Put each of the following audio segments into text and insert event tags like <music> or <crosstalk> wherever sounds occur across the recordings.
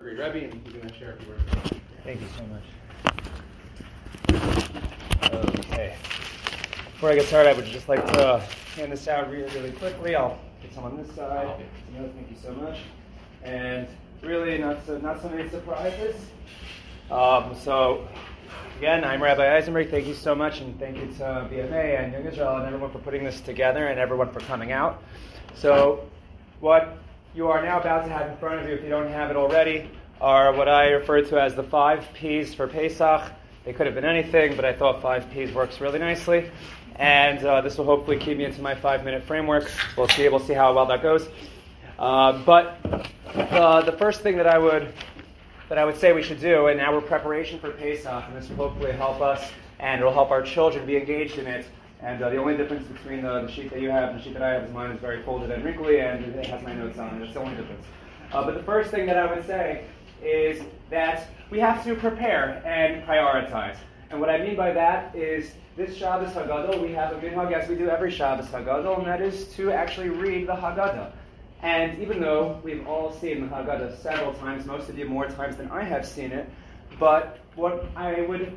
Rebbe, and share a few words. Thank you so much. Okay. Before I get started, I would just like to hand this out really, really quickly. I'll get some on this side. Thank you so much. And really, not so, not so many surprises. Um, so, again, I'm Rabbi Eisenberg. Thank you so much, and thank you to BMA and Young Israel and everyone for putting this together and everyone for coming out. So, what you are now about to have in front of you, if you don't have it already, are what I refer to as the five P's for Pesach. They could have been anything, but I thought five P's works really nicely. And uh, this will hopefully keep me into my five minute framework. We'll see, we'll see how well that goes. Uh, but uh, the first thing that I would that I would say we should do in our preparation for Pesach, and this will hopefully help us and it will help our children be engaged in it, and uh, the only difference between the, the, sheet that you have and the sheet that I have is mine is very folded and wrinkly, and it has my notes on it. That's the only difference. Uh, but the first thing that I would say is that we have to prepare and prioritize. And what I mean by that is this Shabbos HaGadol, we have a minhag as we do every Shabbos HaGadol, and that is to actually read the Haggadah. And even though we've all seen the Haggadah several times, most of you more times than I have seen it, but what I would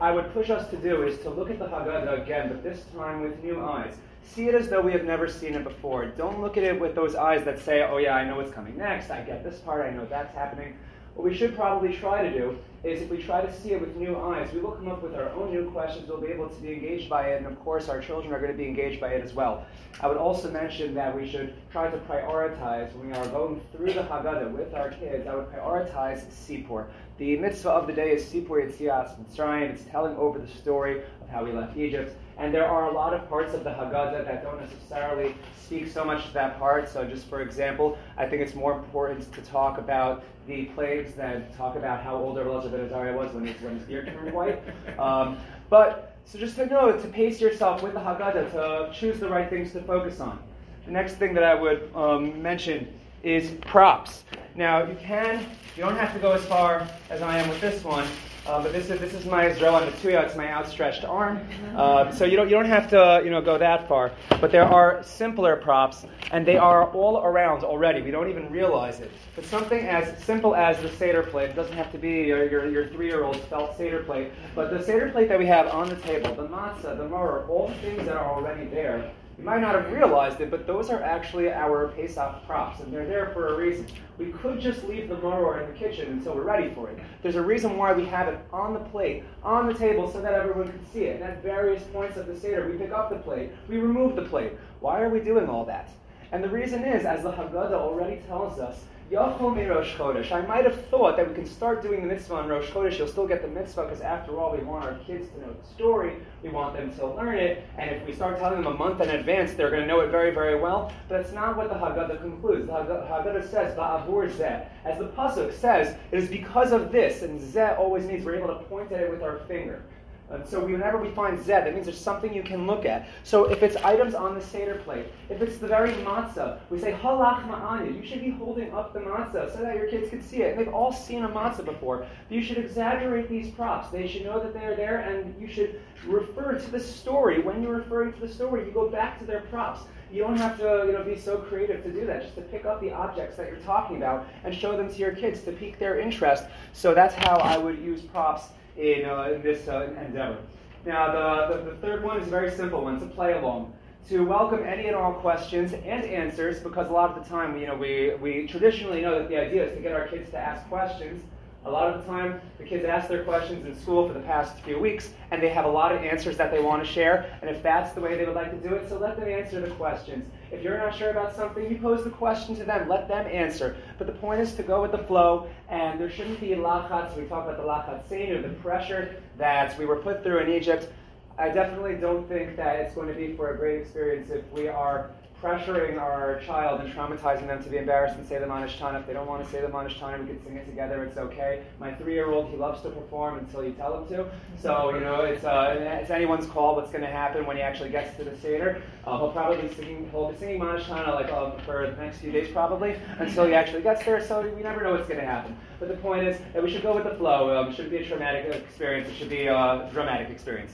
I would push us to do is to look at the Haggadah again, but this time with new eyes. See it as though we have never seen it before. Don't look at it with those eyes that say, oh yeah, I know what's coming next, I get this part, I know that's happening. What we should probably try to do is if we try to see it with new eyes, we will come up with our own new questions, we'll be able to be engaged by it, and of course our children are going to be engaged by it as well. I would also mention that we should try to prioritize when we are going through the Haggadah with our kids, I would prioritize Sipur. The mitzvah of the day is Sipur Yetzias Mitzrayim. It's telling over the story of how we left Egypt. And there are a lot of parts of the Haggadah that don't necessarily speak so much to that part. So, just for example, I think it's more important to talk about the plagues than talk about how old Elazar ben Azariah was when his, when his beard turned white. Um, but, so just to know, to pace yourself with the Haggadah, to choose the right things to focus on. The next thing that I would um, mention is props. Now, you can, you don't have to go as far as I am with this one, uh, but this is this is my Zeroa Netuyah, it's my outstretched arm. Uh, so you don't you don't have to you know go that far. But there are simpler props, and they are all around already. We don't even realize it. But something as simple as the Seder plate, it doesn't have to be your, your, your three-year-old's felt Seder plate, but the Seder plate that we have on the table, the matzah, the maror, all the things that are already there, you might not have realized it, but those are actually our Pesach props, and they're there for a reason. We could just leave the maror in the kitchen until we're ready for it. There's a reason why we have it on the plate, on the table, so that everyone can see it. And at various points of the Seder, we pick up the plate, we remove the plate. Why are we doing all that? And the reason is, as the Haggadah already tells us, Yachol mi Rosh Chodesh. I might have thought that we can start doing the mitzvah on Rosh Chodesh. You'll still get the mitzvah because, after all, we want our kids to know the story. We want them to learn it. And if we start telling them a month in advance, they're going to know it very, very well. But that's not what the Haggadah concludes. The Haggadah says, Ba'avur zeh. As the Pasuk says, it is because of this. And zeh always means we're able to point at it with our finger. And so whenever we find Z, that means there's something you can look at. So if it's items on the Seder plate, if it's the very matzah, we say ha lachma anya. You should be holding up the matzah so that your kids can see it. And they've all seen a matzah before. You should exaggerate these props. They should know that they're there, and you should refer to the story. When you're referring to the story, you go back to their props. You don't have to you know, be so creative to do that. Just to pick up the objects that you're talking about and show them to your kids to pique their interest. So that's how I would use props in, uh, in this uh, endeavor. Now, the, the, the, third one is a very simple one. A play along. To welcome any and all questions and answers, because a lot of the time, you know, we, we traditionally know that the idea is to get our kids to ask questions. A lot of the time, the kids ask their questions in school for the past few weeks, and they have a lot of answers that they want to share. And if that's the way they would like to do it, so let them answer the questions. If you're not sure about something, you pose the question to them. Let them answer. But the point is to go with the flow, and there shouldn't be lachatz. We talk about the lachatzeinu, the pressure that we were put through in Egypt. I definitely don't think that it's going to be for a great experience if we are pressuring our child and traumatizing them to be embarrassed and say the Mah Nishtanah. If they don't want to say the Mah Nishtanah, we can sing it together. It's okay. My three-year-old, he loves to perform until you tell him to. So, you know, it's, uh, it's anyone's call what's going to happen when he actually gets to the Seder. Uh, he'll probably be singing, he'll be singing Mah Nishtanah like um, for the next few days probably until he actually gets there. So we never know what's going to happen. But the point is that we should go with the flow. Um, it shouldn't be a traumatic experience. It should be a dramatic experience.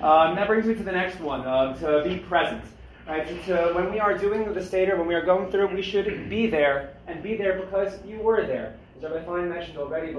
Um, that brings me to the next one, uh, to be present. Right? To, when we are doing the Seder, when we are going through, we should be there and be there because you were there. As Rabbi Fine mentioned already,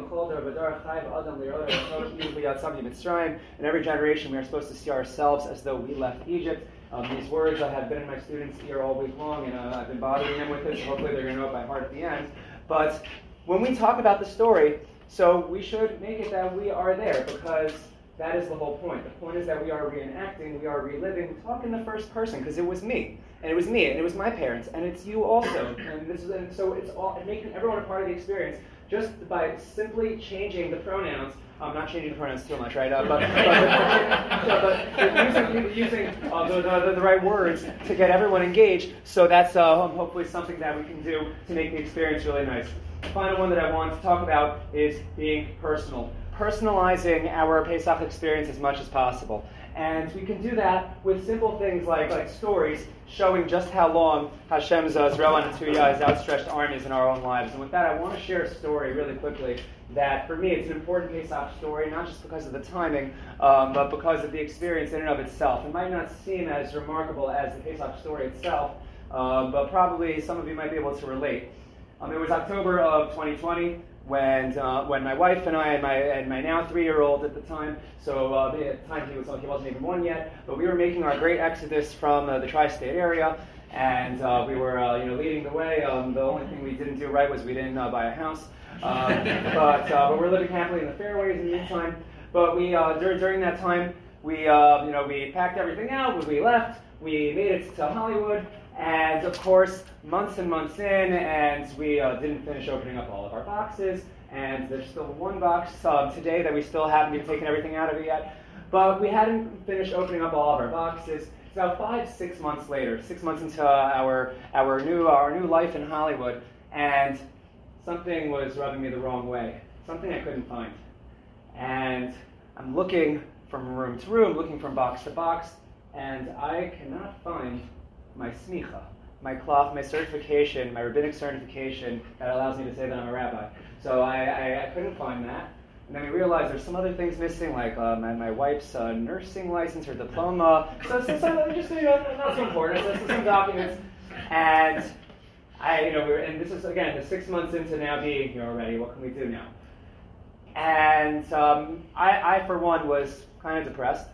in every generation we are supposed to see ourselves as though we left Egypt. Um, these words I have been in my students' ear all week long, and uh, I've been bothering them with it, so hopefully they're going to know it by heart at the end. But when we talk about the story, so we should make it that we are there because that is the whole point. The point is that we are reenacting, we are reliving. Talk in the first person because it was me, and it was me, and it was my parents, and it's you also. And this is and so it's all making everyone a part of the experience just by simply changing the pronouns. I'm not changing the pronouns too much, right? Uh, but, but, but, using, using uh, the, the, the, right words to get everyone engaged. So that's uh, hopefully something that we can do to make the experience really nice. The final one that I want to talk about is being personal personalizing our Pesach experience as much as possible. And we can do that with simple things like, like stories showing just how long Hashem's uh, Zeroa Netuyah, his outstretched arm, is in our own lives. And with that, I want to share a story really quickly that for me it's an important Pesach story, not just because of the timing, um, but because of the experience in and of itself. It might not seem as remarkable as the Pesach story itself, um, but probably some of you might be able to relate. Um, it was October of 2020 when uh, when my wife and I and my and my now three year old at the time, so uh, at the time he was he wasn't even one yet, but we were making our great exodus from uh, the tri-state area, and uh, we were uh, you know leading the way. Um, the only thing we didn't do right was we didn't uh, buy a house, um, <laughs> but but we're living happily in the fairways in the meantime. But we during during that time we you know we packed everything out, we left, we made it to Hollywood. And of course, months and months in, and we uh, didn't finish opening up all of our boxes. And there's still one box uh, today that we still haven't even taken everything out of it yet. But we hadn't finished opening up all of our boxes. It's five, six months later, six months into our our new our new life in Hollywood, and something was rubbing me the wrong way. Something I couldn't find. And I'm looking from room to room, looking from box to box, and I cannot find my smicha, my cloth, my certification, my rabbinic certification that allows me to say that I'm a rabbi. So I, I, I couldn't find that. And then we realized there's some other things missing, like uh, my, my wife's uh, nursing license or diploma. So, so, so just you know, not so important. So, some documents. And I, you know, we were, and this is again the six months into now being here already. What can we do now? And um, I, I, for one, was kind of depressed.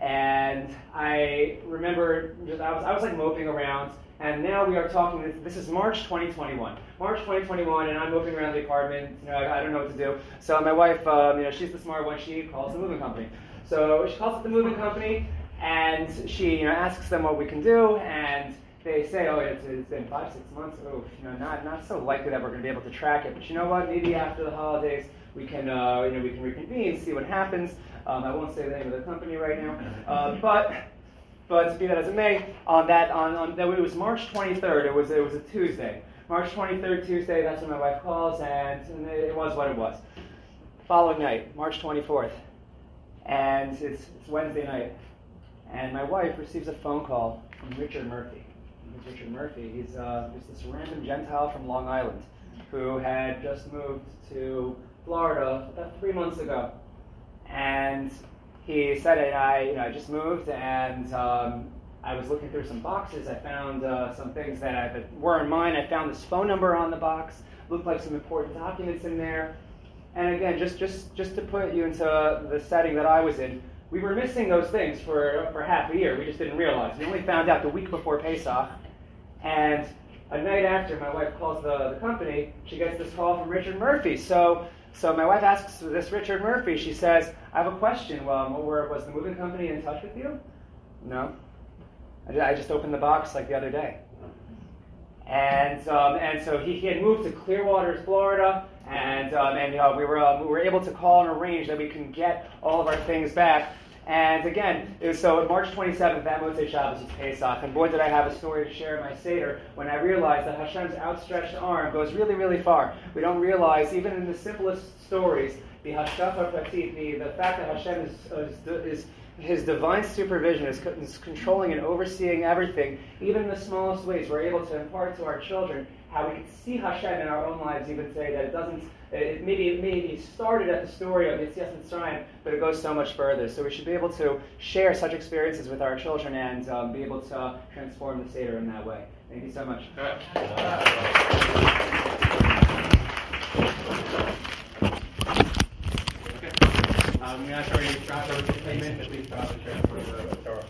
And I remember just, I was, I was like moping around, and now we are talking, this is March 2021. March 2021, and I'm moping around the apartment, you know, I, I don't know what to do. So my wife, um, you know, she's the smart one, she calls the moving company. So she calls up the moving company, and she, you know, asks them what we can do, and they say, oh, it's, it's been five, six months. Oh, you know, not not so likely that we're going to be able to track it. But you know what? Maybe after the holidays, we can, uh, you know, we can reconvene, and see what happens. Um, I won't say the name of the company right now, uh, but but be that as it may, on that on, on that it was March 23rd. It was it was a Tuesday. March 23rd, Tuesday. That's when my wife calls, and, and it was what it was. Following night, March 24th, and it's, it's Wednesday night, and my wife receives a phone call from Richard Murphy. He's Richard Murphy. He's uh, just this random Gentile from Long Island who had just moved to Florida about three months ago and he said, and I, you know, I just moved, and um, I was looking through some boxes. I found uh, some things that, I, that weren't mine. I found this phone number on the box. Looked like some important documents in there. And again, just just just to put you into the setting that I was in, we were missing those things for for half a year. We just didn't realize. We only found out the week before Pesach, and a night after, my wife calls the, the company. She gets this call from Richard Murphy. So so my wife asks this Richard Murphy. She says, "I have a question. Well, was the moving company in touch with you?" No. I just opened the box like the other day. And um, and so he, he had moved to Clearwater, Florida, and um, and uh, we were uh, we were able to call and arrange that we can get all of our things back. And again, was so March 27th, that Motzei Shabbos is Pesach, and boy, did I have a story to share in my Seder when I realized that Hashem's outstretched arm goes really, really far. We don't realize, even in the simplest stories, the Hashgacha Pratit, the, the fact that Hashem is, is, is his divine supervision is, is, controlling and overseeing everything, even in the smallest ways. We're able to impart to our children how we can see Hashem in our own lives even today, that it doesn't it maybe it maybe started at the story of Yetzias Mitzrayim, but it goes so much further. So we should be able to share such experiences with our children and um, be able to transform the Seder in that way. Thank you so much. Um, I'm you containment, please stop the transfer of the door.